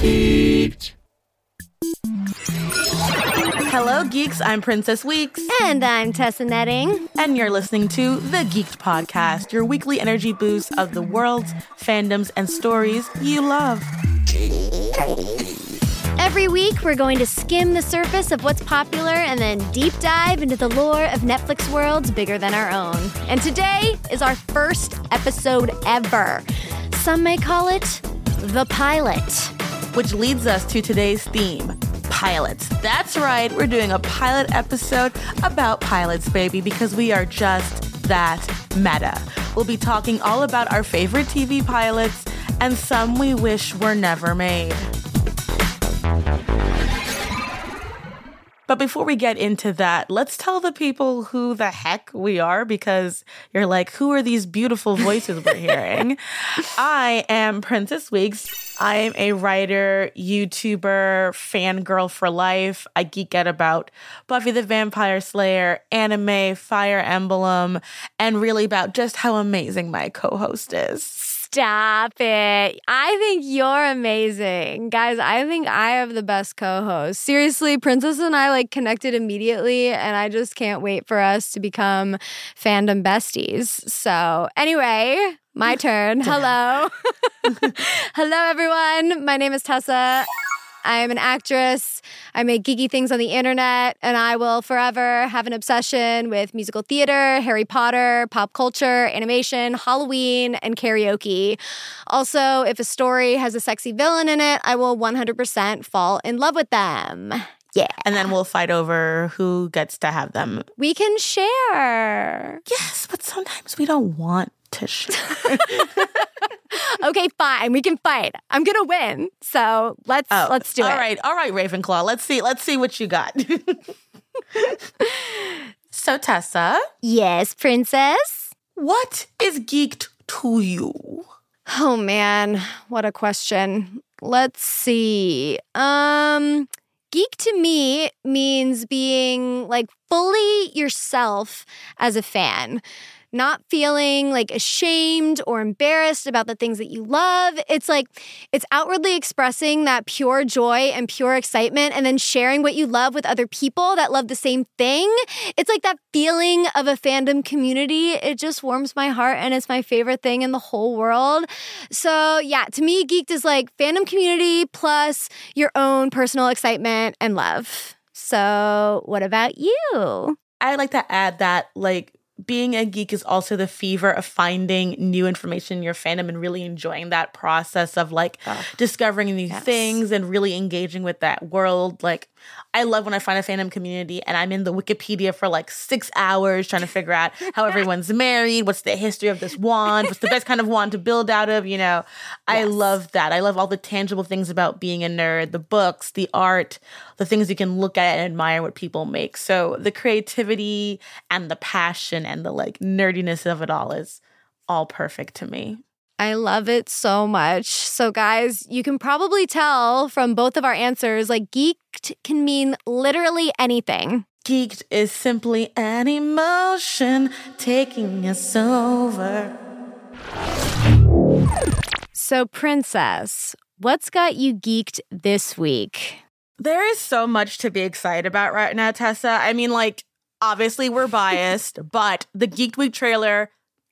Geeked. Hello, geeks. I'm Princess Weeks. And I'm Tessa Netting. And you're listening to The Geeked Podcast, your weekly energy boost of the worlds, fandoms, and stories you love. Every week, we're going to skim the surface of what's popular and then deep dive into the lore of Netflix worlds bigger than our own. And today is our first episode ever. Some may call it the pilot. Which leads us to today's theme pilots. That's right, we're doing a pilot episode about pilots, baby, because we are just that meta. We'll be talking all about our favorite TV pilots and some we wish were never made. But before we get into that, let's tell the people who the heck we are because you're like, who are these beautiful voices we're hearing? I am Princess Weeks. I am a writer, YouTuber, fangirl for life. I geek out about Buffy the Vampire Slayer, anime, Fire Emblem, and really about just how amazing my co host is. Stop it. I think you're amazing. Guys, I think I have the best co host. Seriously, Princess and I like connected immediately, and I just can't wait for us to become fandom besties. So, anyway, my turn. Hello. Hello, everyone. My name is Tessa. I am an actress. I make geeky things on the internet, and I will forever have an obsession with musical theater, Harry Potter, pop culture, animation, Halloween, and karaoke. Also, if a story has a sexy villain in it, I will 100% fall in love with them. Yeah. And then we'll fight over who gets to have them. We can share. Yes, but sometimes we don't want okay, fine. We can fight. I'm gonna win. So let's oh, let's do all it. All right, all right, Ravenclaw. Let's see. Let's see what you got. so Tessa. Yes, princess. What is geeked to you? Oh man, what a question. Let's see. Um geek to me means being like fully yourself as a fan not feeling like ashamed or embarrassed about the things that you love. It's like it's outwardly expressing that pure joy and pure excitement and then sharing what you love with other people that love the same thing. It's like that feeling of a fandom community. It just warms my heart and it's my favorite thing in the whole world. So, yeah, to me, geeked is like fandom community plus your own personal excitement and love. So, what about you? I like to add that, like, being a geek is also the fever of finding new information in your fandom and really enjoying that process of like oh, discovering new yes. things and really engaging with that world. Like, I love when I find a fandom community and I'm in the Wikipedia for like six hours trying to figure out how everyone's married, what's the history of this wand, what's the best kind of wand to build out of. You know, I love that. I love all the tangible things about being a nerd the books, the art, the things you can look at and admire what people make. So the creativity and the passion and the like nerdiness of it all is all perfect to me. I love it so much. So, guys, you can probably tell from both of our answers like geeked can mean literally anything. Geeked is simply an emotion taking us over. So, Princess, what's got you geeked this week? There is so much to be excited about right now, Tessa. I mean, like, obviously we're biased, but the Geeked Week trailer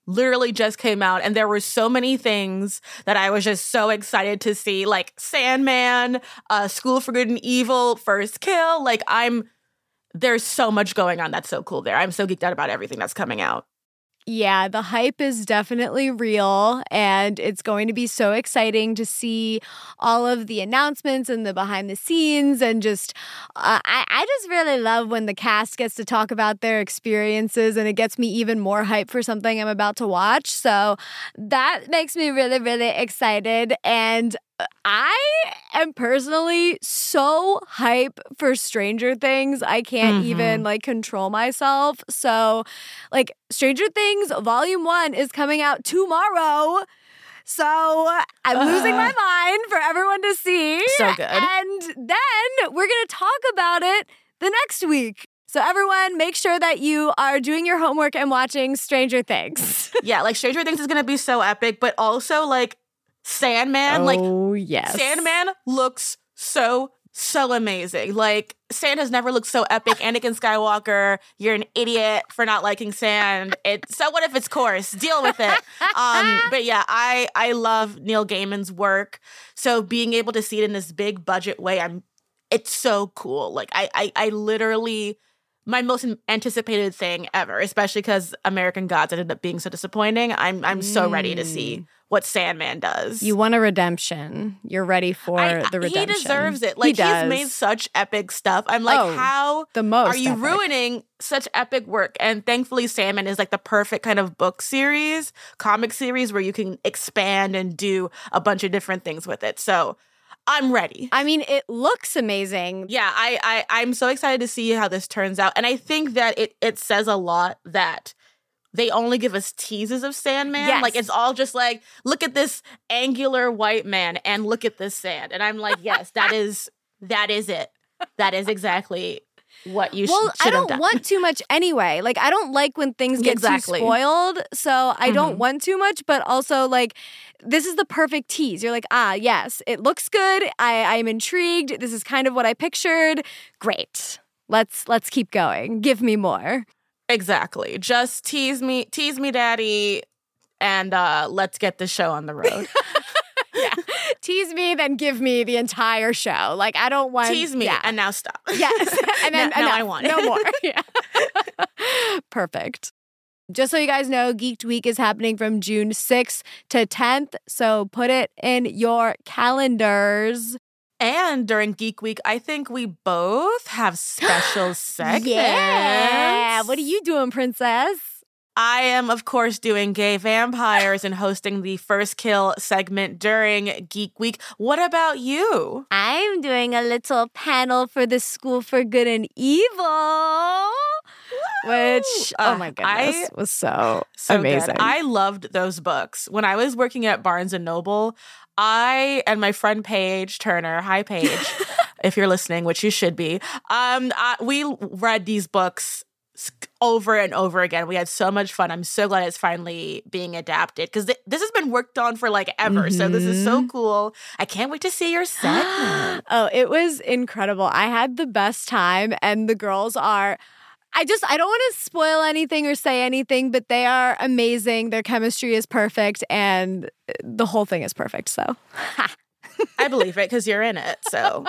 literally just came out and there were so many things that I was just so excited to see like Sandman, uh School for Good and Evil, First Kill, like I'm there's so much going on that's so cool there. I'm so geeked out about everything that's coming out. Yeah, the hype is definitely real, and it's going to be so exciting to see all of the announcements and the behind the scenes. And just, uh, I, I just really love when the cast gets to talk about their experiences, and it gets me even more hype for something I'm about to watch. So that makes me really, really excited. And I am personally so hype for Stranger Things. I can't mm-hmm. even like control myself. So, like, Stranger Things Volume 1 is coming out tomorrow. So I'm losing my mind for everyone to see. So good. And then we're going to talk about it the next week. So everyone, make sure that you are doing your homework and watching Stranger Things. yeah, like Stranger Things is going to be so epic, but also like Sandman. Oh, like yes. Sandman looks so so amazing. Like sand has never looked so epic. Anakin Skywalker, you're an idiot for not liking sand. It so what if it's coarse? Deal with it. Um, but yeah, I I love Neil Gaiman's work. So being able to see it in this big budget way, I'm it's so cool. Like I I, I literally my most anticipated thing ever, especially because American Gods ended up being so disappointing. I'm I'm so ready to see mm. what Sandman does. You want a redemption. You're ready for I, the redemption. He deserves it. Like he he's made such epic stuff. I'm like, Oh, how the most. are you epic. ruining such epic work? And thankfully, Sandman is like the perfect kind of book series, comic series where you can expand and do a bunch of different things with it. So I'm ready. I mean, it looks amazing. Yeah, I, I I'm so excited to see how this turns out, and I think that it it says a lot that they only give us teases of Sandman. Yes. Like it's all just like, look at this angular white man, and look at this sand, and I'm like, yes, that is that is it. That is exactly what you sh- Well, I don't want too much anyway. Like I don't like when things get Exactly. too spoiled. So I don't Mhm. want too much, but also like this is the perfect tease. You're like, ah, yes, it looks good. I I'm intrigued. This is kind of what I pictured. Great. Let's let's keep going. Give me more. exactly. Just tease me, tease me, daddy, and uh let's get the show on the road. yeah. Tease me, then give me the entire show. Like I don't want tease me, Yeah. and now stop. Yes. And then now, now I want it. no more. Yeah. Perfect. Just so you guys know, Geeked Week is happening from June 6th to 10th. So put it in your calendars. And during Geek Week, I think we both have special segments. Yeah. What are you doing, princess? I am, of course, doing gay vampires and hosting the first kill segment during Geek Week. What about you? I'm doing a little panel for the School for Good and Evil. Which, oh Uh, my goodness, I- was so, So good. amazing. I loved those books. When I was working at Barnes and Noble, I and my friend Paige Turner, hi Paige, if you're listening, which you should be, um, I, we read these books over and over again. We had so much fun. I'm so glad it's finally being adapted because th- this has been worked on for like ever. So this is so cool. I can't wait to see your set. oh, it was incredible. I had the best time, and the girls are. I just I don't want to spoil anything or say anything, but they are amazing. Their chemistry is perfect, and uh, the whole thing is perfect. So, I believe it because you're in it. So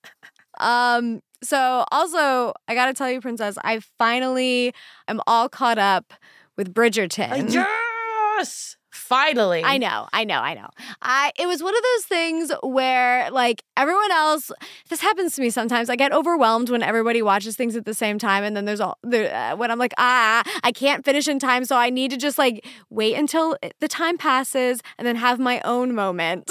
um, so also I gotta tell you, Princess, I finally am all caught up with Bridgerton. yes, finally. I know, I know, I know. I it was one of those things where like everyone else this happens to me sometimes. I get overwhelmed when everybody watches things at the same time and then there's all there uh, when I'm like, "Ah, I can't finish in time, so I need to just like wait until the time passes and then have my own moment."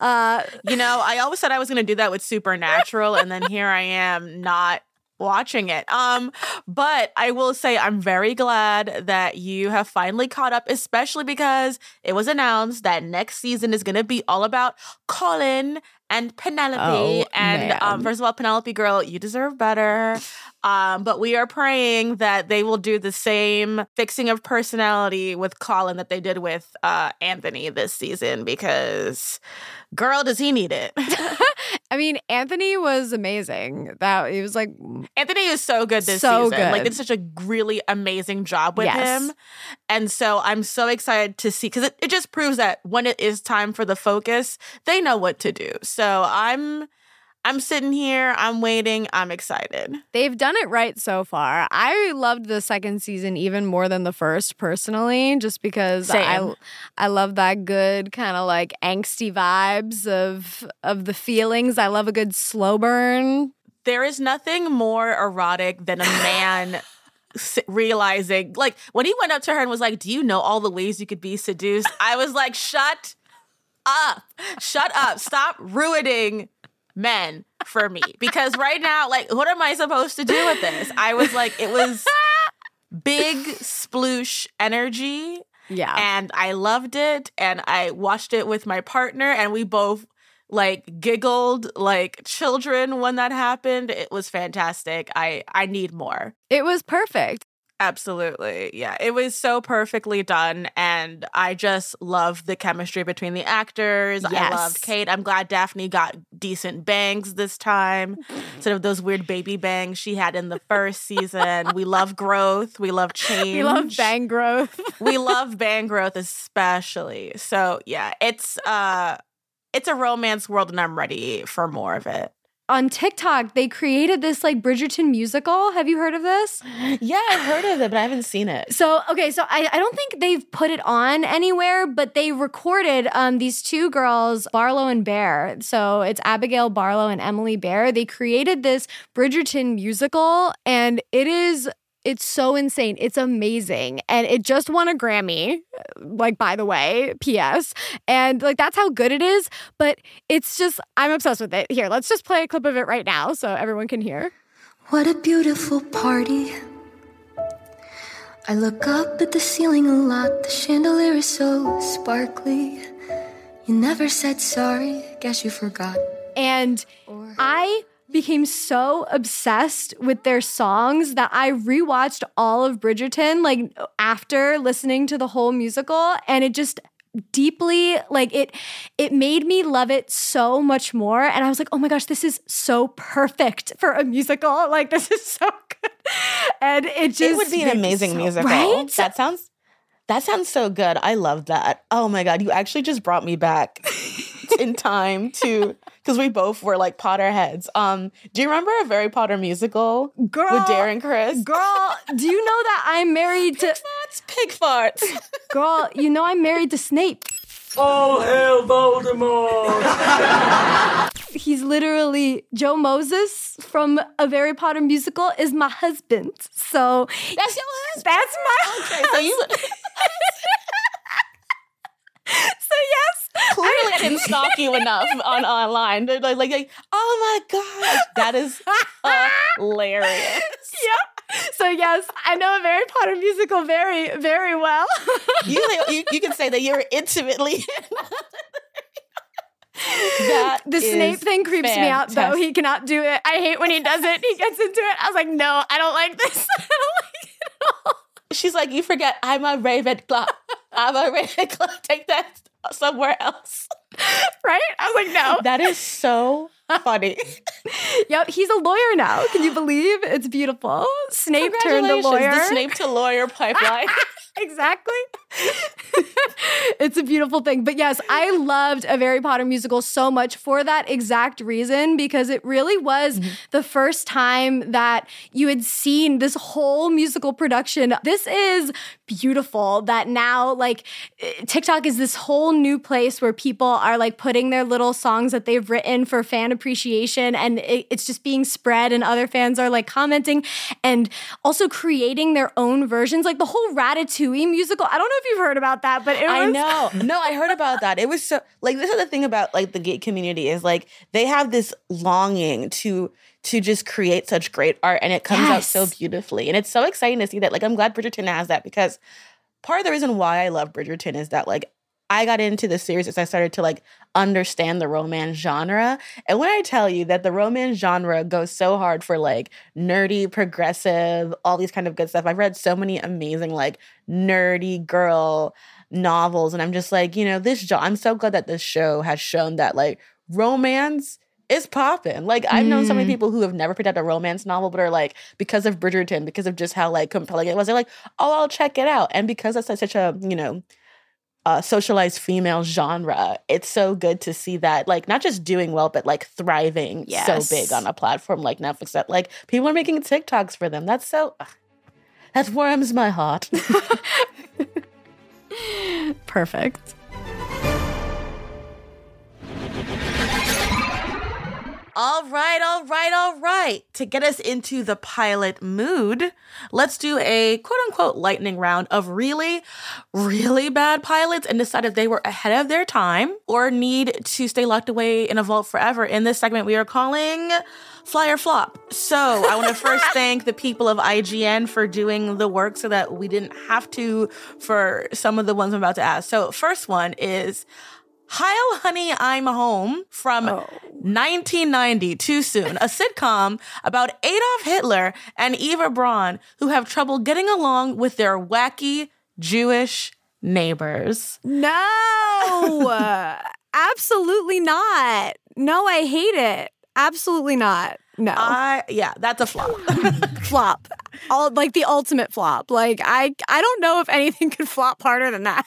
Uh You know, I always said I was going to do that with Supernatural, and then here I am not watching it. Um, but I will say I'm very glad that you have finally caught up, especially because it was announced that next season is going to be all about Colin and Penelope. Oh, and um, first of all, Penelope girl, you deserve better. Um, but we are praying that they will do the same fixing of personality with Colin that they did with uh, Anthony this season because girl, does he need it? I mean, Anthony was amazing. That he was like Anthony is so good this So season. Like, did such a really amazing job with Yes. him. And so I'm so excited to see because it, it just proves that when it is time for the focus, they know what to do. So I'm I'm sitting here, I'm waiting, I'm excited. They've done it right so far. I loved the second season even more than the first personally, just because I Same. I love that good kind of like angsty vibes of of the feelings. I love a good slow burn. There is nothing more erotic than a man realizing, like, when he went up to her and was like, Do you know all the ways you could be seduced? I was like, Shut up. Shut up. Stop ruining men for me. Because right now, like, what am I supposed to do with this? I was like, it was big sploosh energy Yeah. and I loved it. And I watched it with my partner, and we both like giggled like children when that happened. It was fantastic. I I need more. It was perfect. Absolutely. Yeah. It was so perfectly done. And I just love the chemistry between the actors. Yes. I loved Kate. I'm glad Daphne got decent bangs this time instead of those weird baby bangs she had in the first season. we love growth. We love change. We love bang growth. we love bang growth, especially. So yeah, it's uh it's a romance world and I'm ready for more of it on TikTok, they created this like Bridgerton musical. Have you heard of this? Yeah, I've heard of it, but I haven't seen it. So, okay, so I, I don't think they've put it on anywhere, but they recorded um, these two girls, Barlow and Bear. So it's Abigail Barlow and Emily Bear. They created this Bridgerton musical, and it is it's so insane. It's amazing. And it just won a Grammy, like, by the way, P.S. And like, that's how good it is. But it's just, I'm obsessed with it. Here, let's just play a clip of it right now so everyone can hear. What a beautiful party. I look up at the ceiling a lot. The chandelier is so sparkly. You never said sorry. Guess you forgot. And I became so obsessed with their songs that I rewatched all of Bridgerton like after listening to the whole musical and it just deeply like it it made me love it so much more and I was like, "Oh my gosh, this is so perfect for a musical. Like this is so good." And it just It would be an amazing so, musical. Right? That sounds that sounds so good. I love that. Oh my god, you actually just brought me back in time to because we both were like Potterheads. Um, do you remember a Very Potter Musical girl, with Darren Criss? Girl, do you know that I'm married to Pigfarts? Pig farts. girl, you know I'm married to Snape. All hail Voldemort! He's literally Joe Moses from a Very Potter Musical is my husband. So that's your husband. That's my okay, husband. So you. So yes, clearly I didn't stalk you enough on online. Like, like, like, oh my gosh, that is hilarious. Yep. So yes, I know a Very Potter Musical very, very well. you, you, you can say that you're intimately. that the Snape thing creeps fantastic. me out though. He cannot do it. I hate when he does it. He gets into it. I was like, no, I don't like this. I don't like it at all. She's like, you forget I'm a Ravenclaw. I'm a Ravenclaw. Take that somewhere else. right? I was like, no. That is so funny. yep, he's a lawyer now. Can you believe? It's beautiful. Snape turned the lawyer. The Snape to lawyer pipeline. exactly. it's a beautiful thing. But yes, I loved a Very Potter Musical so much for that exact reason because it really was mm-hmm. the first time that you had seen this whole musical production. This is beautiful that now like TikTok is this whole new place where people are like putting their little songs that they've written for fan appreciation and it, it's just being spread and other fans are like commenting and also creating their own versions like the whole Ratatouille musical. I don't know if you've heard about that, but I know. No, I heard about that. It was so like this is the thing about like the gay community is like they have this longing to to just create such great art and it comes yes. out so beautifully. And it's so exciting to see that. Like, I'm glad Bridgerton has that because part of the reason why I love Bridgerton is that, like, I got into the series as I started to like understand the romance genre. And when I tell you that the romance genre goes so hard for like nerdy, progressive, all these kind of good stuff. I've read so many amazing like nerdy girl novels and I'm just like, you know, this I'm so glad that this show has shown that like romance it's popping. Like I've known so many mm. people who have never picked up a romance novel, but are like because of Bridgerton, because of just how like compelling it was. They're like, oh, I'll check it out. And because it's such a you know uh, socialized female genre, it's so good to see that like not just doing well, but like thriving yes. so big on a platform like Netflix that like people are making TikToks for them. That's so ugh, that warms my heart. Perfect. All right, all right, all right. To get us into the pilot mood, let's do a quote unquote lightning round of really, really bad pilots and decide if they were ahead of their time or need to stay locked away in a vault forever. In this segment, we are calling Fly or Flop. So I want to first thank the people of IGN for doing the work so that we didn't have to for some of the ones I'm about to ask. So, first one is Heil Honey, I'm Home from oh. 1990, too soon, a sitcom about Adolf Hitler and Eva Braun who have trouble getting along with their wacky Jewish neighbors. No, absolutely not. No, I hate it. Absolutely not. No. I yeah, that's a flop. flop. All like the ultimate flop. Like I I don't know if anything could flop harder than that.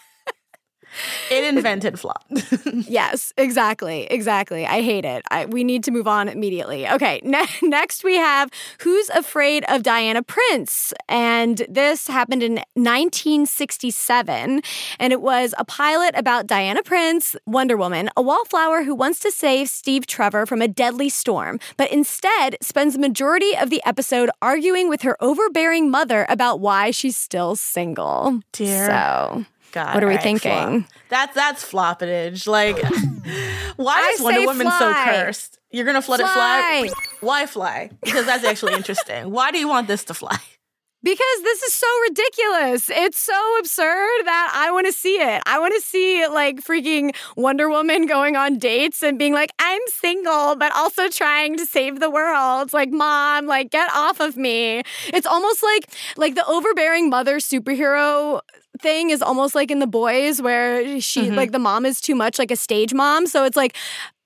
It invented flop. yes, exactly. Exactly. I hate it. I, we need to move on immediately. Okay, ne- next we have Who's Afraid of Diana Prince? And this happened in 1967. And it was a pilot about Diana Prince, Wonder Woman, a wallflower who wants to save Steve Trevor from a deadly storm, but instead spends the majority of the episode arguing with her overbearing mother about why she's still single. Dear. So. God, what are we right, thinking? Flop. That's that's floppage. Like, why is Wonder Woman fly. so cursed? You're gonna let fly. it fly? Why fly? Because that's actually interesting. Why do you want this to fly? Because this is so ridiculous. It's so absurd that I want to see it. I want to see like freaking Wonder Woman going on dates and being like, I'm single, but also trying to save the world. Like, mom, like, get off of me. It's almost like like the overbearing mother superhero thing is almost like in the boys where she mm-hmm. like the mom is too much like a stage mom so it's like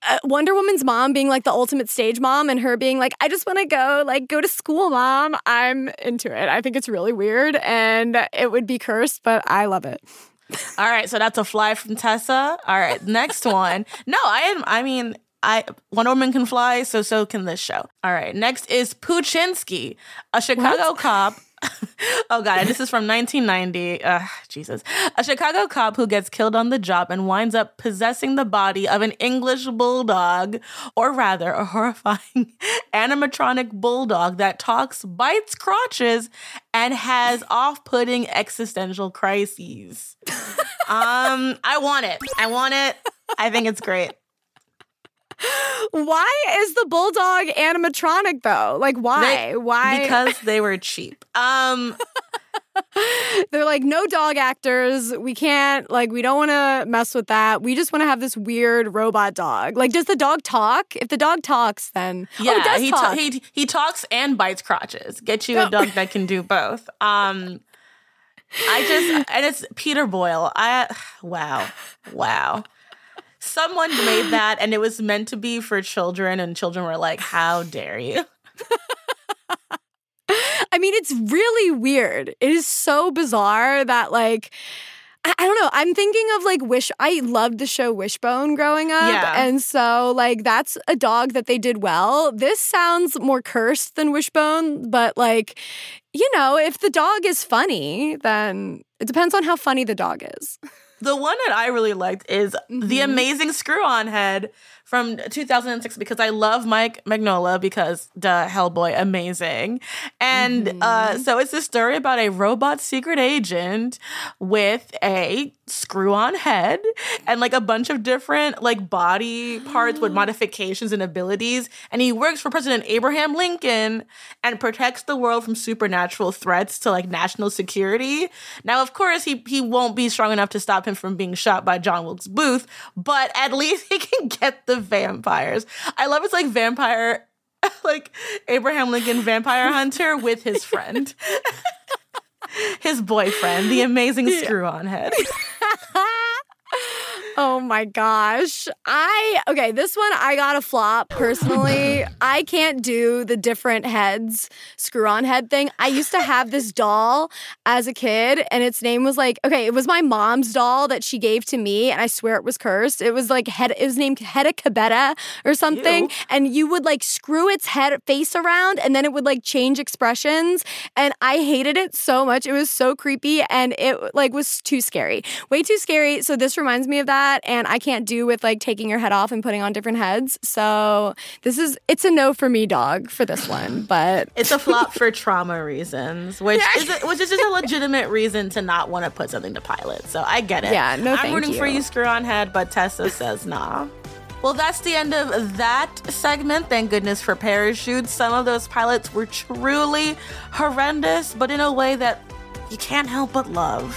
uh, Wonder Woman's mom being like the ultimate stage mom and her being like, I just want to go, like, go to school, mom. I'm into it. I think it's really weird and it would be cursed, but I love it. All right. So that's a fly from Tessa. All right. Next one. No, I am, I mean, I Wonder Woman can fly, so so can this show. All right. Next is Poochinski, a Chicago what? cop oh god, this is from 1990. Uh, Jesus, a Chicago cop who gets killed on the job and winds up possessing the body of an English bulldog, or rather, a horrifying animatronic bulldog that talks, bites crotches, and has off-putting existential crises. um, I want it. I want it. I think it's great. Why is the bulldog animatronic though? Like why? They, why? Because they were cheap. Um They're like no dog actors. We can't like we don't want to mess with that. We just want to have this weird robot dog. Like does the dog talk? If the dog talks then Yeah, oh, he, talk. Ta- he he talks and bites crotches. Get you a dog that can do both. Um I just and it's Peter Boyle. I wow. Wow someone made that and it was meant to be for children and children were like how dare you i mean it's really weird it is so bizarre that like I, I don't know. I'm thinking of like Wish. I loved the show Wishbone growing up. Yeah. And so, like, that's a dog that they did well. This sounds more cursed than Wishbone, but like, you know, if the dog is funny, then it depends on how funny the dog is. The one that I really liked is mm-hmm. The Amazing Screw On Head from 2006 because I love Mike Mignola because the Hellboy amazing. And mm-hmm. uh, so it's a story about a robot secret agent with a screw on head and like a bunch of different like body parts with modifications and abilities. And he works for President Abraham Lincoln and protects the world from supernatural threats to like national security. Now, of course, he he won't be strong enough to stop him from being shot by John Wilkes Booth, but at least he can get the vampires. I love it's like vampire, like Abraham Lincoln vampire hunter with his friend, his boyfriend, the amazing screw on head. Oh my gosh. I, okay, this one I got a flop personally. I can't do the different heads, screw on head thing. I used to have this doll as a kid, and its name was like, okay, it was my mom's doll that she gave to me, and I swear it was cursed. It was like, head, it was named Hedda Cabetta or something. Ew. And you would like screw its head face around, and then it would like change expressions. And I hated it so much. It was so creepy, and it like was too scary. Way too scary. So this reminds me of that that and I can't do with like taking your head off and putting on different heads. So this is it's a no for me, dog, for this one. But it's a flop for trauma reasons, which is a, which is just a legitimate reason to not want to put something to pilot. So I get it. Yeah, no, I'm rooting you. for you, screw on head, but Tessa says nah. Well, that's the end of that segment. Thank goodness for parachutes. Some of those pilots were truly horrendous, but in a way that you can't help but love.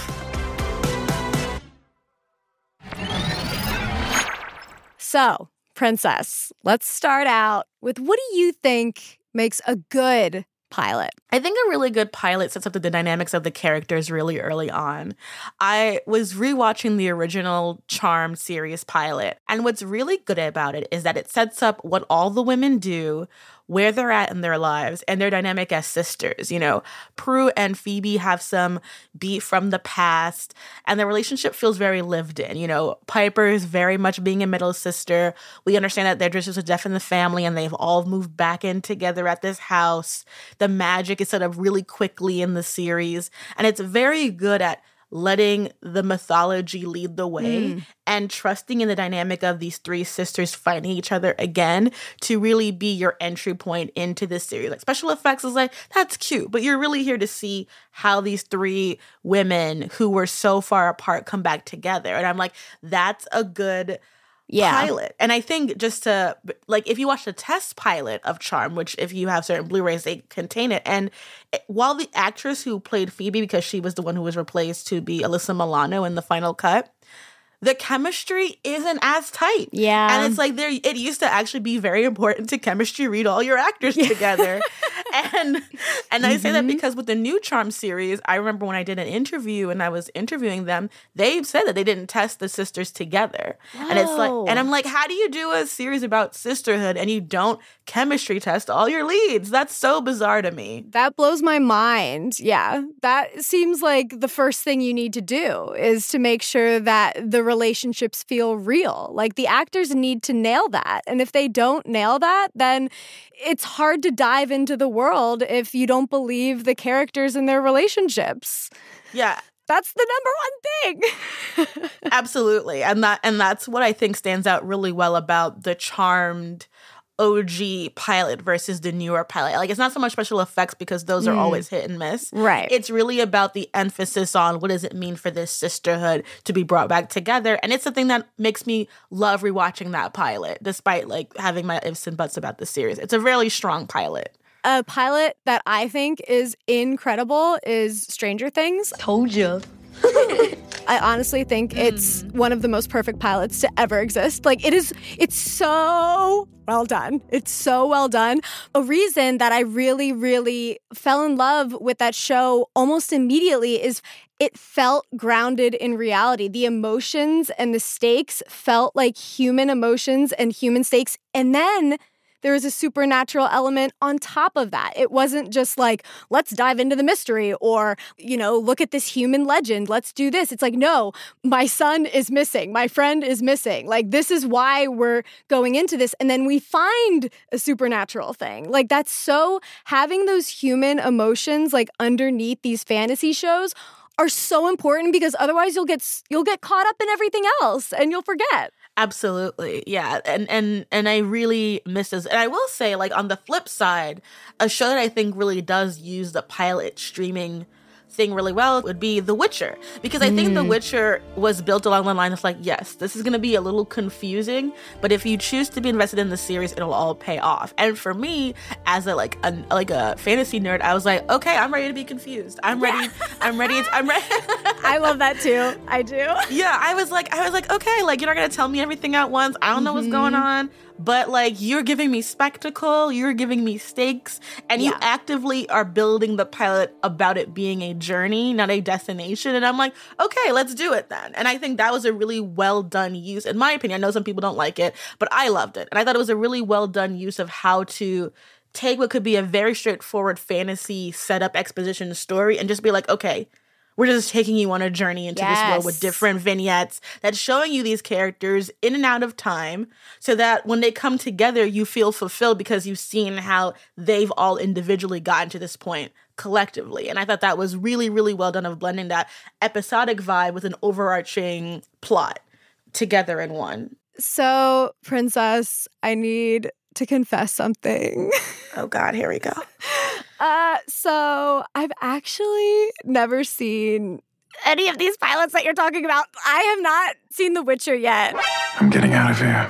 So, Princess, let's start out with what do you think makes a good pilot? I think a really good pilot sets up the dynamics of the characters really early on. I was rewatching the original Charmed series pilot, and what's really good about it is that it sets up what all the women do, where they're at in their lives and their dynamic as sisters. You know, Prue and Phoebe have some beat from the past, and their relationship feels very lived in. You know, Piper is very much being a middle sister. We understand that there's just a death in the family, and they've all moved back in together at this house. The magic is set up really quickly in the series, and it's very good at letting the mythology lead the way mm. and trusting in the dynamic of these three sisters fighting each other again to really be your entry point into this series. Like special effects is like, that's cute, but you're really here to see how these three women who were so far apart come back together. And I'm like, that's a good yeah. pilot. And I think just to like if you watch the test pilot of Charmed, which if you have certain Blu-rays they contain it, and it, while the actress who played Phoebe because she was the one who was replaced to be Alyssa Milano in the final cut, the chemistry isn't as tight. Yeah. And it's like there it used to actually be very important to chemistry read all your actors yeah. together. and and I mm-hmm. say that mm-hmm. because with the new Charmed series, I remember when I did an interview and I was interviewing them, they said that they didn't test the sisters together. Whoa. And it's like and I'm like, how do you do a series about sisterhood and you don't chemistry test all your leads? That's so bizarre to me. That blows my mind. Yeah. That seems like the first thing you need to do is to make sure that the relationships feel real. Like the actors need to nail that. And if they don't nail that, then it's hard to dive into the world if you don't believe the characters and their relationships. Yeah. That's the number one thing. Absolutely. And that and that's what I think stands out really well about the charmed OG pilot versus the newer pilot. Like it's not so much special effects because those are mm. always hit and miss. Right. It's really about the emphasis on what does it mean for this sisterhood to be brought back together. And it's the thing that makes me love rewatching that pilot, despite like having my ifs and buts about the series. It's a really strong pilot. A pilot that I think is incredible is Stranger Things. Told you. I honestly think it's mm. one of the most perfect pilots to ever exist. Like it is it's so well done. It's so well done. A reason that I really really fell in love with that show almost immediately is it felt grounded in reality. The emotions and the stakes felt like human emotions and human stakes. And then there was a supernatural element on top of that. It wasn't just like, let's dive into the mystery or, you know, look at this human legend, let's do this. It's like, no, my son is missing, my friend is missing. Like, this is why we're going into this. And then we find a supernatural thing. Like, that's so having those human emotions like underneath these fantasy shows are so important because otherwise you'll get you'll get caught up in everything else and you'll forget. Absolutely. Yeah. And and and I really miss this. And I will say, like on the flip side, a show that I think really does use the pilot streaming thing really well would be The Witcher. Because I mm. think The mm. Witcher was built along the line of like, yes, this is going to be a little confusing, but if you choose to be invested in the series, it'll all pay off. And for me, as a like a like a fantasy nerd, I was like, okay, I'm ready to be confused. I'm ready. Yeah. I'm ready. To, I'm ready. I love that too. I do. Yeah, I was like, I was like, okay, like you're not gonna tell me everything at once. I don't know mm-hmm. what's going mm-hmm. on but like you're giving me spectacle, you're giving me stakes, and yeah. you actively are building the pilot about it being a journey, not a destination. And I'm like, okay, let's do it then. And I think that was a really well done use, in my opinion. I know some people don't like it, but I loved it. And I thought it was a really well done use of how to take what could be a very straightforward fantasy setup exposition story and just be like, okay, we're just taking you on a journey into yes. this world with different vignettes that's showing you these characters in and out of time so that when they come together, you feel fulfilled because you've seen how they've all individually gotten to this point collectively. And I thought that was really, really well done of blending that episodic vibe with an overarching plot together in one. So, Princess, I need to confess something. Oh God, here we go. Uh, so I've actually never seen any of these pilots that you're talking about. I have not seen The Witcher yet. I'm getting out of here.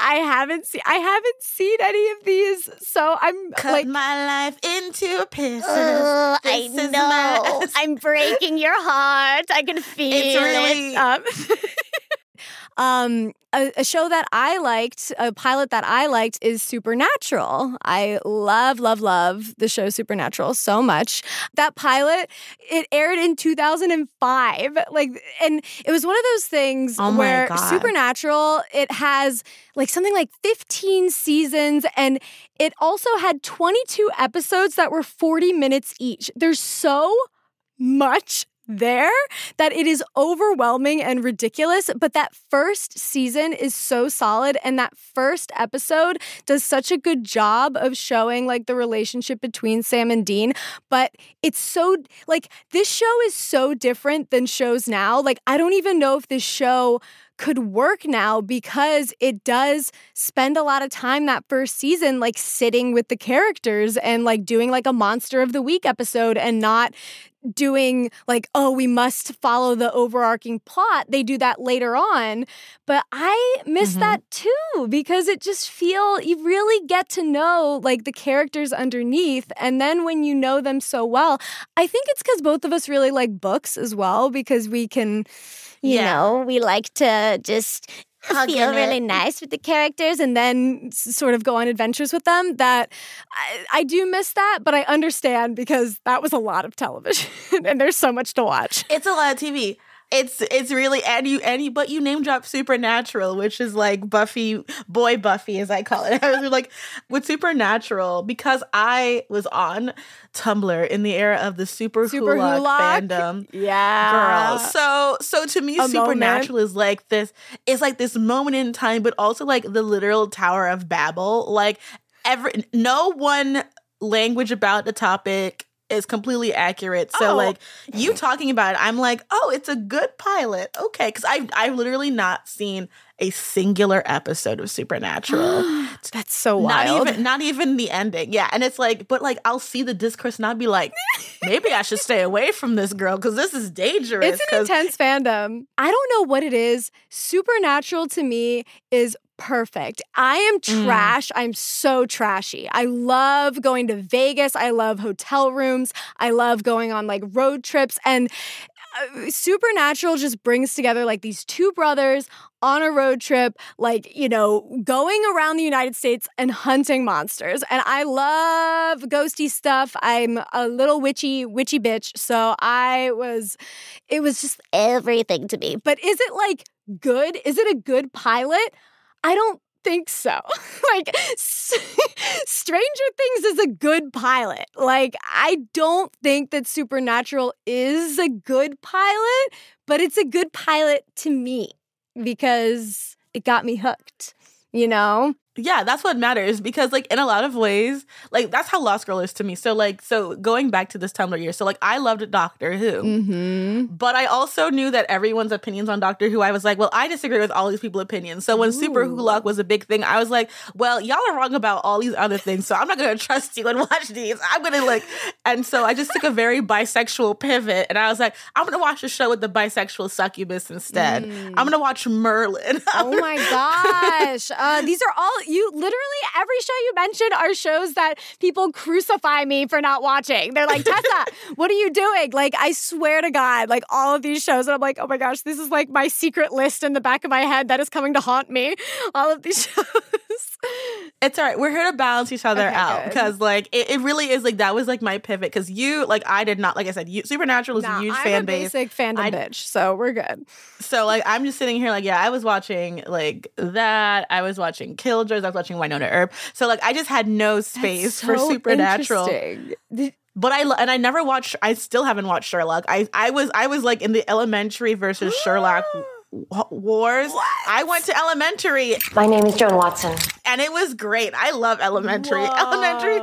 I haven't seen I haven't seen any of these, so I'm cut like my life into pieces. Uh, I know. My... I'm breaking your heart. I can feel it's really... it. Um, Um, a, a, show that I liked, a pilot that I liked is Supernatural. I love, love, love the show Supernatural so much. That pilot, it aired in 2005. Like, and it was one of those things oh where Supernatural, it has like something like 15 seasons and it also had 22 episodes that were 40 minutes each. There's so much there that it is overwhelming and ridiculous. But that first season is so solid. And that first episode does such a good job of showing like the relationship between Sam and Dean. But it's so like this show is so different than shows now. Like, I don't even know if this show could work now because it does spend a lot of time that first season like sitting with the characters and like doing like a monster of the week episode and not doing like oh we must follow the overarching plot they do that later on but i miss mm-hmm. that too because it just feel you really get to know like the characters underneath and then when you know them so well i think it's because both of us really like books as well because we can you yeah. know we like to just feel really it. nice with the characters and then sort of go on adventures with them that I, I, do miss that but i understand because that was a lot of television and there's so much to watch it's a lot of tv it's it's really and you and you but you name drop Supernatural, which is like Buffy, boy Buffy as I call it. I was like with Supernatural because I was on Tumblr in the era of the Super, Super fandom. Yeah. Girl. So so to me, A Supernatural moment. is like this, it's like this moment in time, but also like the literal Tower of Babel. Like every no one language about the topic is completely accurate. So oh. like you talking about it, I'm like, oh, it's a good pilot. Okay, because I I've literally not seen a singular episode of Supernatural. That's so wild. Not even not even the ending. Yeah, and it's like, but like I'll see the discourse and I'll be like, maybe I should stay away from this girl because this is dangerous. It's an intense fandom. I don't know what it is. Supernatural to me is perfect. I am mm. trash. Mm. I'm so trashy. I love going to Vegas. I love hotel rooms. I love going on like road trips. And uh, Supernatural just brings together like these two brothers on a road trip, like, you know, going around the United States and hunting monsters. And I love ghosty stuff. I'm a little witchy, witchy bitch. So I was, it was just everything to me. But is it like good? Is it a good pilot? I don't think so. like Stranger Things is a good pilot. Like I don't think that Supernatural is a good pilot, but it's a good pilot to me because it got me hooked, you know? Yeah, that's what matters because like in a lot of ways, like that's how Lost Girl is to me. So like so going back to this Tumblr year, so like I loved Doctor Who, mm-hmm. but I also knew that everyone's opinions on Doctor Who. I was like, well, I disagree with all these people's opinions. So when Ooh. Super Wholock was a big thing, I was like, well, y'all are wrong about all these other things, so I'm not gonna trust you and watch these. I'm gonna like, and so I just took a very bisexual pivot, and I was like, I'm gonna watch a show with the bisexual succubus instead. Mm. I'm gonna watch Merlin. oh my gosh, uh, these are all you literally every show you mentioned are shows that people crucify me for not watching. They're like, Tessa, what are you doing? Like, I swear to God, like all of these shows, and I'm like, oh my gosh, this is like my secret list in the back of my head that is coming to haunt me. All of these shows. It's all right. We're here to balance each other okay, out because, like, it, it, really is like that was like my pivot because you, like, I did not, like I said, you, Supernatural is nah, a huge I'm fan a base. Basic fandom I, bitch, so we're good. So, like, I'm just sitting here, like, yeah, I was watching like that. I was watching Killjoys. I was watching Wynonna Earp. So, like, I just had no space so for Supernatural. But I and I never watched. I still haven't watched Sherlock. I I was I was like in the elementary versus Sherlock wars. What? I went to elementary. My name is Joan Watson. And it was great. I love elementary. Whoa. Elementary.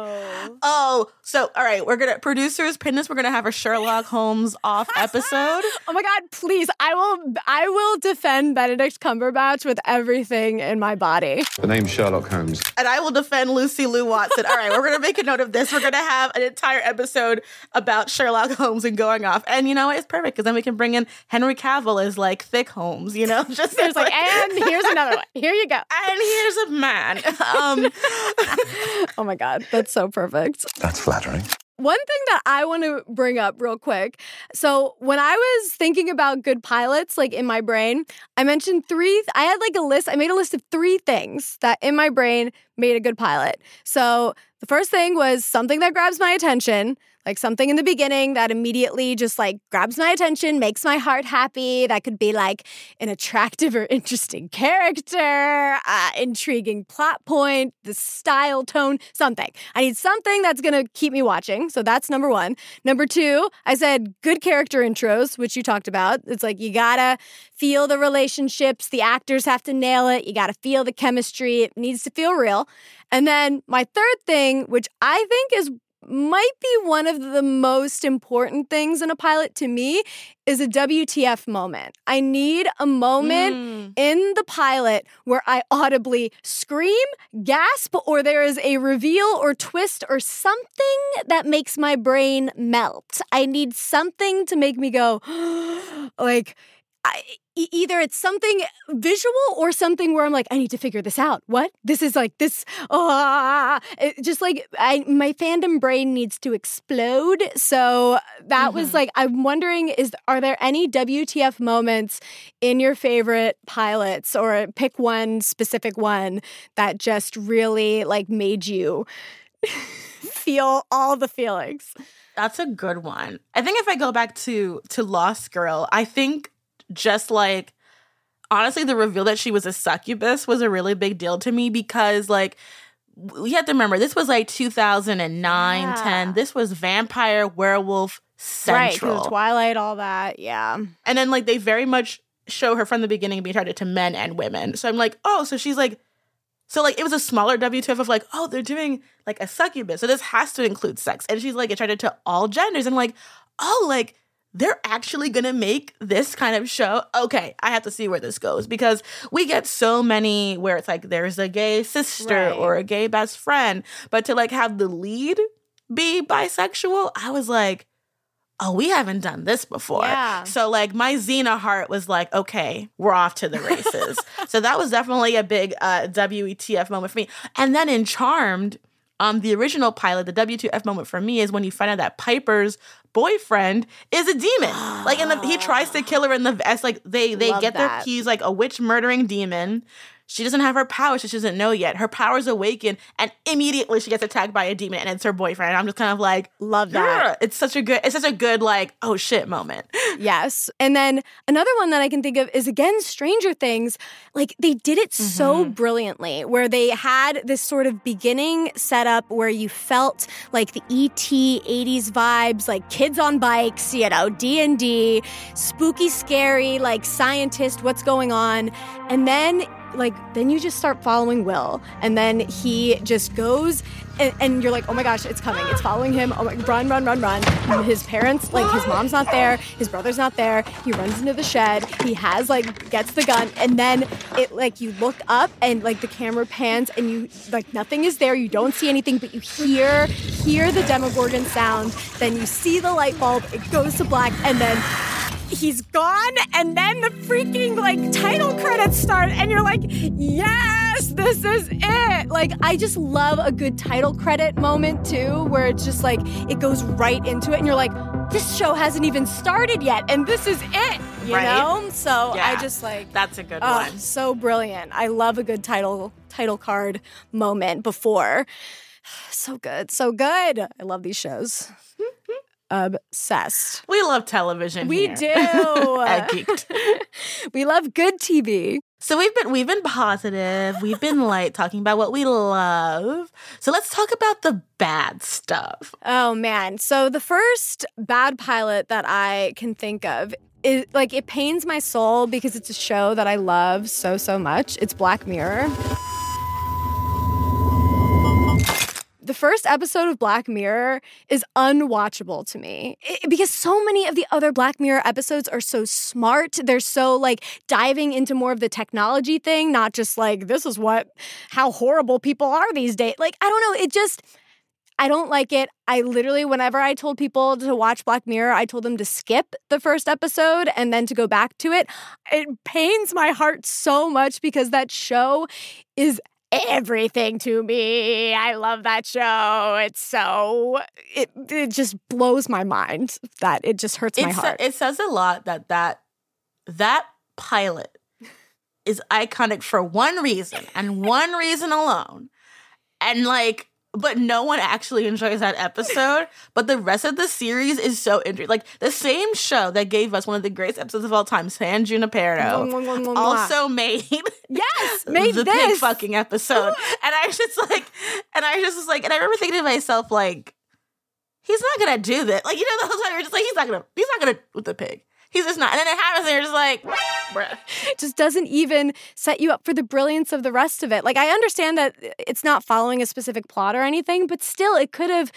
Oh, so all right, we're gonna producers pin this. We're gonna have a Sherlock Holmes off episode. oh my god, please! I will. I will defend Benedict Cumberbatch with everything in my body. The name's Sherlock Holmes, and I will defend Lucy Liu Watson. All right, we're gonna make a note of this. We're gonna have an entire episode about Sherlock Holmes and going off. And you know what? It's perfect because then we can bring in Henry Cavill as like thick Holmes. You know, just there's like, like, and here's another one. Here you go. And here's a man. Um, oh my god, that's so perfect. That's flattering. one thing that I want to bring up real quick. So, when I was thinking about good pilots, like in my brain, I mentioned three, I had like a list, I made a list of three things that in my brain made a good pilot. So, the first thing was something that grabs my attention like something in the beginning that immediately just like grabs my attention, makes my heart happy. That could be like an attractive or interesting character, uh, intriguing plot point, the style, tone, something. I need something that's gonna keep me watching. So that's number one. Number two, I said good character intros, which you talked about. It's like you gotta feel the relationships, the actors have to nail it, you gotta feel the chemistry, it needs to feel real. And then my third thing, which I think is might be one of the most important things in a pilot to me is a WTF moment. I need a moment mm. in the pilot where I audibly scream, gasp, or there is a reveal or twist or something that makes my brain melt. I need something to make me go, like, I, either it's something visual or something where I'm like, I need to figure this out. What? This is like this. Ah, just like I, my fandom brain needs to explode. So that mm-hmm. was like, I'm wondering, is are there any WTF moments in your favorite pilots, or pick one specific one that just really like made you feel all the feelings? That's a good one. I think if I go back to to Lost Girl, I think just like honestly the reveal that she was a succubus was a really big deal to me because like we have to remember this was like 2009 yeah. 10 this was vampire werewolf central right, twilight all that yeah and then like they very much show her from the beginning being attracted to men and women so i'm like oh so she's like so like it was a smaller WTF of like, oh, they're doing like a succubus. So this has to include sex. And she's like attracted to all genders. And like, oh, like they're actually gonna make this kind of show. Okay, I have to see where this goes because we get so many where it's like there's a gay sister right. or a gay best friend, but to like have the lead be bisexual, I was like, oh, we haven't done this before. Yeah. So like my Xena heart was like, okay, we're off to the races. so that was definitely a big uh, WTF moment for me. And then in Charmed, um, the original pilot, the WTF moment for me is when you find out that Piper's boyfriend is a demon. like, and he tries to kill her in the as like they they Love get that. their keys like a witch murdering demon. She doesn't have her powers, so she doesn't know yet. Her powers awaken, and immediately she gets attacked by a demon, and it's her boyfriend. I'm just kind of like, love that. It's such a good, it's such a good like, oh shit moment. Yes. And then another one that I can think of is again Stranger Things. Like they did it mm-hmm. so brilliantly, where they had this sort of beginning setup where you felt like the ET 80s vibes, like kids on bikes, you know, D and D, spooky, scary, like scientist, what's going on, and then like then you just start following Will, and then he just goes, and, and you're like, oh my gosh, it's coming, it's following him. Oh my, run, run, run, run! And his parents, like his mom's not there, his brother's not there. He runs into the shed. He has like gets the gun, and then it like you look up and like the camera pans, and you like nothing is there. You don't see anything, but you hear hear the Demogorgon sound. Then you see the light bulb. It goes to black, and then he's gone and then the freaking like title credits start and you're like yes this is it. Like i just love a good title credit moment too where it's just like it goes right into it and you're like this show hasn't even started yet and this is it you right? know? So yeah, i just like that's a good oh, one. so brilliant. I love a good title title card moment before. So good so good. I love these shows obsessed. We love television. We here. do. geeked. we love good TV. So we've been we've been positive, we've been light talking about what we love. So let's talk about the bad stuff. Oh man. So the first bad pilot that I can think of is like it pains my soul because it's a show that I love so so much. It's Black Mirror the first episode of Black Mirror is unwatchable to me it, because so many of the other Black Mirror episodes are so smart. They're so like diving into more of the technology thing, not just like this is what how horrible people are these days. Like I don't know, it just I don't like it. I literally, whenever I told people to watch Black Mirror, I told them to skip the first episode and then to go back to it. It pains my heart so much because that show is everything to me. I love that show. It's so it it just blows my mind that it just hurts my It's heart. it says a lot that that that pilot is iconic for one reason and one reason alone. And like but no one actually enjoys that episode. But the rest of the series is so interesting. Like the same show that gave us one of the greatest episodes of all time, San Junipero, also made yes, made the pig fucking episode. and I was just like, and I just was like, and I remember thinking to myself, like, he's not gonna do that. Like, you know, the whole time you're just like, he's not gonna, he's not gonna with the pig. He's just not. And then it happens, and you're just like, bruh. Just doesn't even set you up for the brilliance of the rest of it. Like I understand that it's not following a specific plot or anything, but still it could have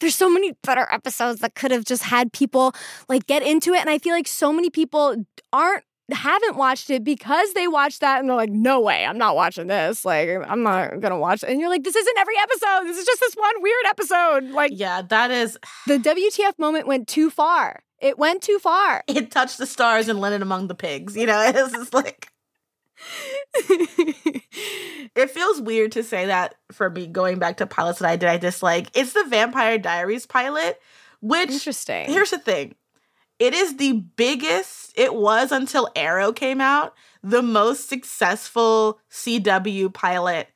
there's so many better episodes that could have just had people like get into it and I feel like so many people aren't haven't watched it because they watched that and they're like, no way, I'm not watching this. Like, I'm not gonna watch it. And you're like, this isn't every episode. This is just this one weird episode. Like, Yeah, that is. the WTF moment went too far. It went too far. It touched the stars and landed among the pigs. You know, it's just like. It feels weird to say that for me going back to pilots that I did I dislike. It's the Vampire Diaries pilot, which Interesting. Here's the thing. It is the biggest, it was until Arrow came out, the most successful CW pilot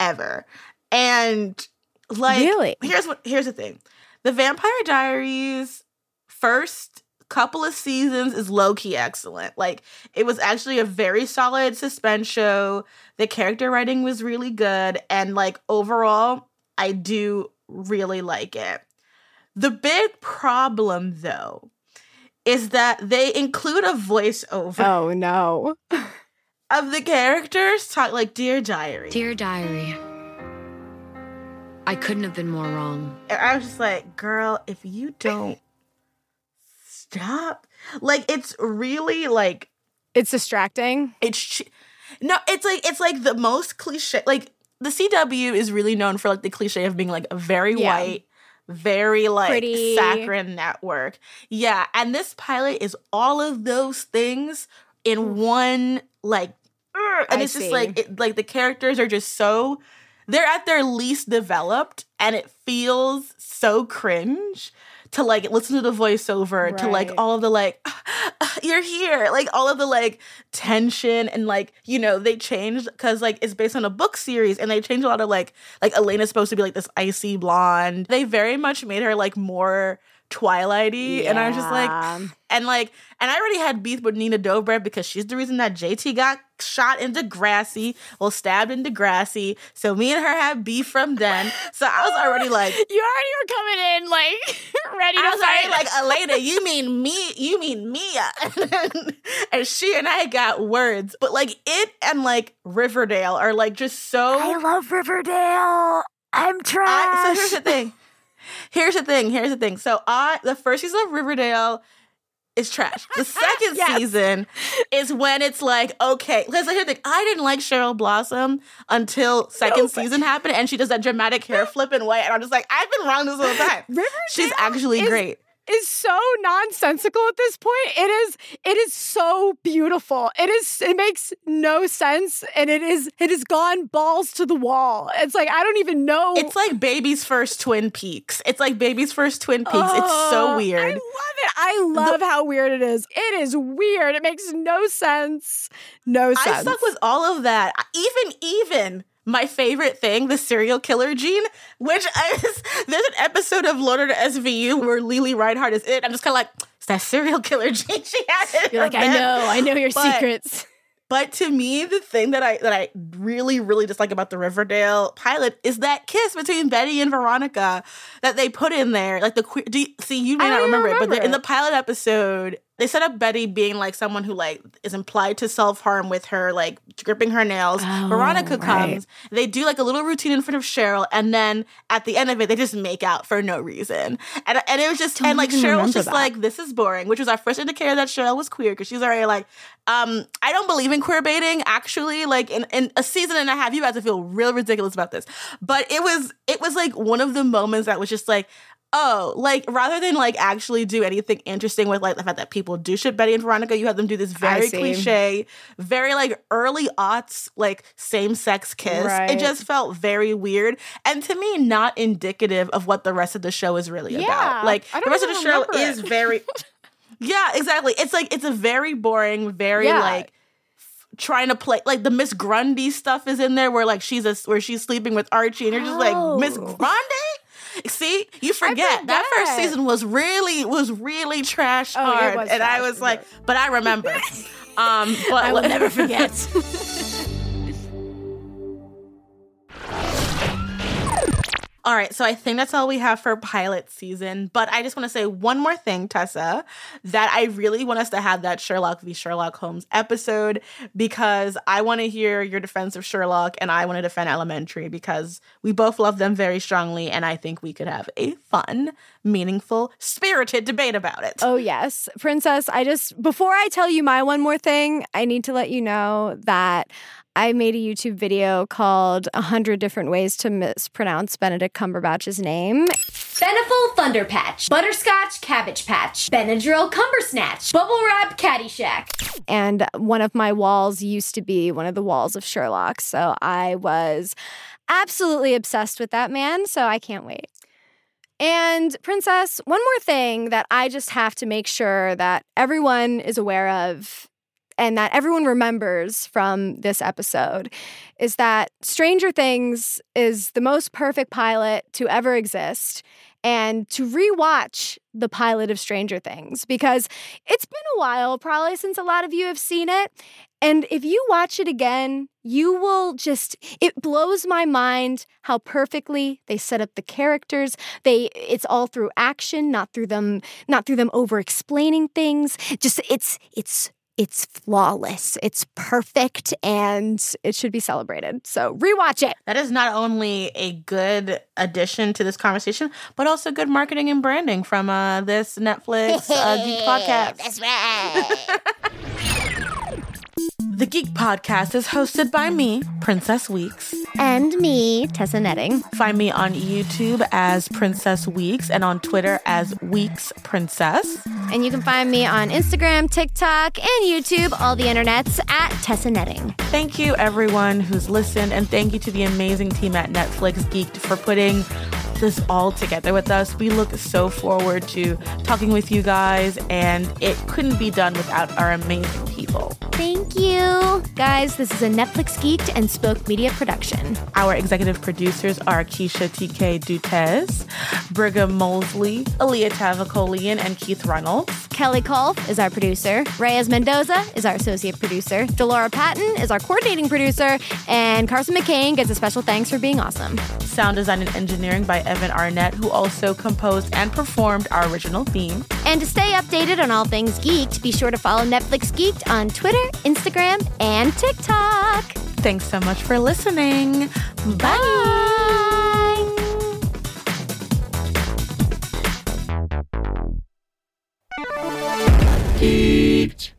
ever. And like Really? here's what here's the thing. The Vampire Diaries first couple of seasons is low key excellent. Like it was actually a very solid suspense show. The character writing was really good and like overall I do really like it. The big problem though is that they include a voiceover oh no. of the characters talk like dear diary. Dear Diary, I couldn't have been more wrong. And I was just like, girl, if you don't stop, like it's really like It's distracting. it's ch- no, it's like it's like the most cliche. Like the CW is really known for like the cliche of being like a very Yeah. white, very like Pretty. saccharine network. Yeah, and this pilot is all of those things in one like, and I it's just see. like it, like the characters are just so they're at their least developed, and it feels so cringe to like listen to the voiceover to like all of the like you're here like all of the like tension and like you know they changed because like it's based on a book series and they changed a lot of like like elena's supposed to be like this icy blonde. They very much made her like more twilighty and i was just like and like and i already had beef with nina dobrev because she's the reason that jt got shot in degrassi well stabbed in degrassi so me and her had beef from then so i was already like you already were coming in like ready I to was already fight. like, Elena, you mean me? You mean Mia? and she and I got words, but like it and like Riverdale are like just so. I love Riverdale. I'm trash. I, so here's the thing. Here's the thing. Here's the thing. So I, the first season of Riverdale is trash. The second Yes. season is when it's like, okay, because here's the thing. I didn't like Cheryl Blossom until second No, season happened, and she does that dramatic hair flipping way, and I'm just like, I've been wrong this whole time. She's actually is- great. Is so nonsensical at this point. It is it is so beautiful. It is it makes no sense and it is it has gone balls to the wall. It's like I don't even know It's like baby's first Twin Peaks. It's like baby's first Twin Peaks. it's so oh, weird. I love it. I love how weird it is. It is weird. It makes no sense. No sense. I stuck with all of that. Even even my favorite thing, the serial killer gene, which is there's an episode of to SVU where Lili Reinhart is it. I'm just kind of like, it's that serial killer gene she has. You're like, I know, I know your But- secrets. But to me, the thing that I that I really really dislike about the Riverdale pilot is that kiss between Betty and Veronica that they put in there. Like the queer. Do you, see, you may not don't remember, it, but the, in the pilot episode, they set up Betty being like someone who like is implied to self harm with her, like gripping her nails. Oh, Veronica right. comes. They do like a little routine in front of Cheryl, and then at the end of it, they just make out for no reason. And and it was just Don't and like Cheryl's just that. like this is boring, which was our first indicator that Cheryl was queer because she's already like, um, I don't believe in queer baiting. Actually, like in, in a season and a half, you guys to feel real ridiculous about this. But it was it was like one of the moments that was just like, oh, like rather than like actually do anything interesting with like the fact that people do ship Betty and Veronica, you have them do this very cliche, very like early aughts, like same sex kiss. Right. It just felt very weird. And to me, not indicative of what the rest of the show is really yeah, about. Like the rest of the show it. is very Yeah, exactly. It's like it's a very boring, very yeah. like trying to play like the Miss Grundy stuff is in there where like she's a where she's sleeping with Archie and you're just like Miss oh. Grundy. See, you forget. that first season was really was really trash hard, oh, and trash, I was like, but I remember. um, but I will never forget. All right, so I think that's all we have for pilot season. But I just want to say one more thing, Tessa, that I really want us to have that Sherlock v. Sherlock Holmes episode because I want to hear your defense of Sherlock and I want to defend Elementary because we both love them very strongly and I think we could have a fun, meaningful, spirited debate about it. Oh, yes. Princess, I just, before I tell you my one more thing, I need to let you know that I made a YouTube video called 100 Different Ways to Mispronounce Benedict Cumberbatch's name. Beneful Thunderpatch, Butterscotch Cabbage Patch, Benadryl Cumbersnatch, Bubble Wrap Caddyshack. And one of my walls used to be one of the walls of Sherlock. So I was absolutely obsessed with that man. So I can't wait. And, Princess, one more thing that I just have to make sure that everyone is aware of and that everyone remembers from this episode is that Stranger Things is the most perfect pilot to ever exist. And to rewatch the pilot of Stranger Things because it's been a while, probably since a lot of you have seen it. And if you watch it again, you will just it blows my mind how perfectly they set up the characters. They it's all through action, not through them not through them over explaining things. Just it's it's it's flawless. It's perfect and it should be celebrated. So rewatch it. That is not only a good addition to this conversation, but also good marketing and branding from uh, this Netflix uh, Geek podcast. That's right. The Geek Podcast is hosted by me, Princess Weeks. And me, Tessa Netting. Find me on YouTube as Princess Weeks and on Twitter as Weeks Princess. And you can find me on Instagram, TikTok, and YouTube, all the internets, at Tessa Netting. Thank you, everyone who's listened, and thank you to the amazing team at Netflix Geeked for putting this all together with us. We look so forward to talking with you guys, and it couldn't be done without our amazing people. Thank you. Guys, this is a Netflix Geeked and Spoke Media production. Our executive producers are Keisha TK Dutes, Brigham Mosley, Aaliyah Tavakolian, and Keith Reynolds. Kelly Kolf is our producer. Reyes Mendoza is our associate producer. Delora Patton is our coordinating producer. And Carson McCain gets a special thanks for being awesome. Sound design and engineering by Evan Arnett, who also composed and performed our original theme. And to stay updated on all things geeked, be sure to follow Netflix Geeked on Twitter, Instagram, and TikTok. Thanks so much for listening. Bye. Bye. Geeked.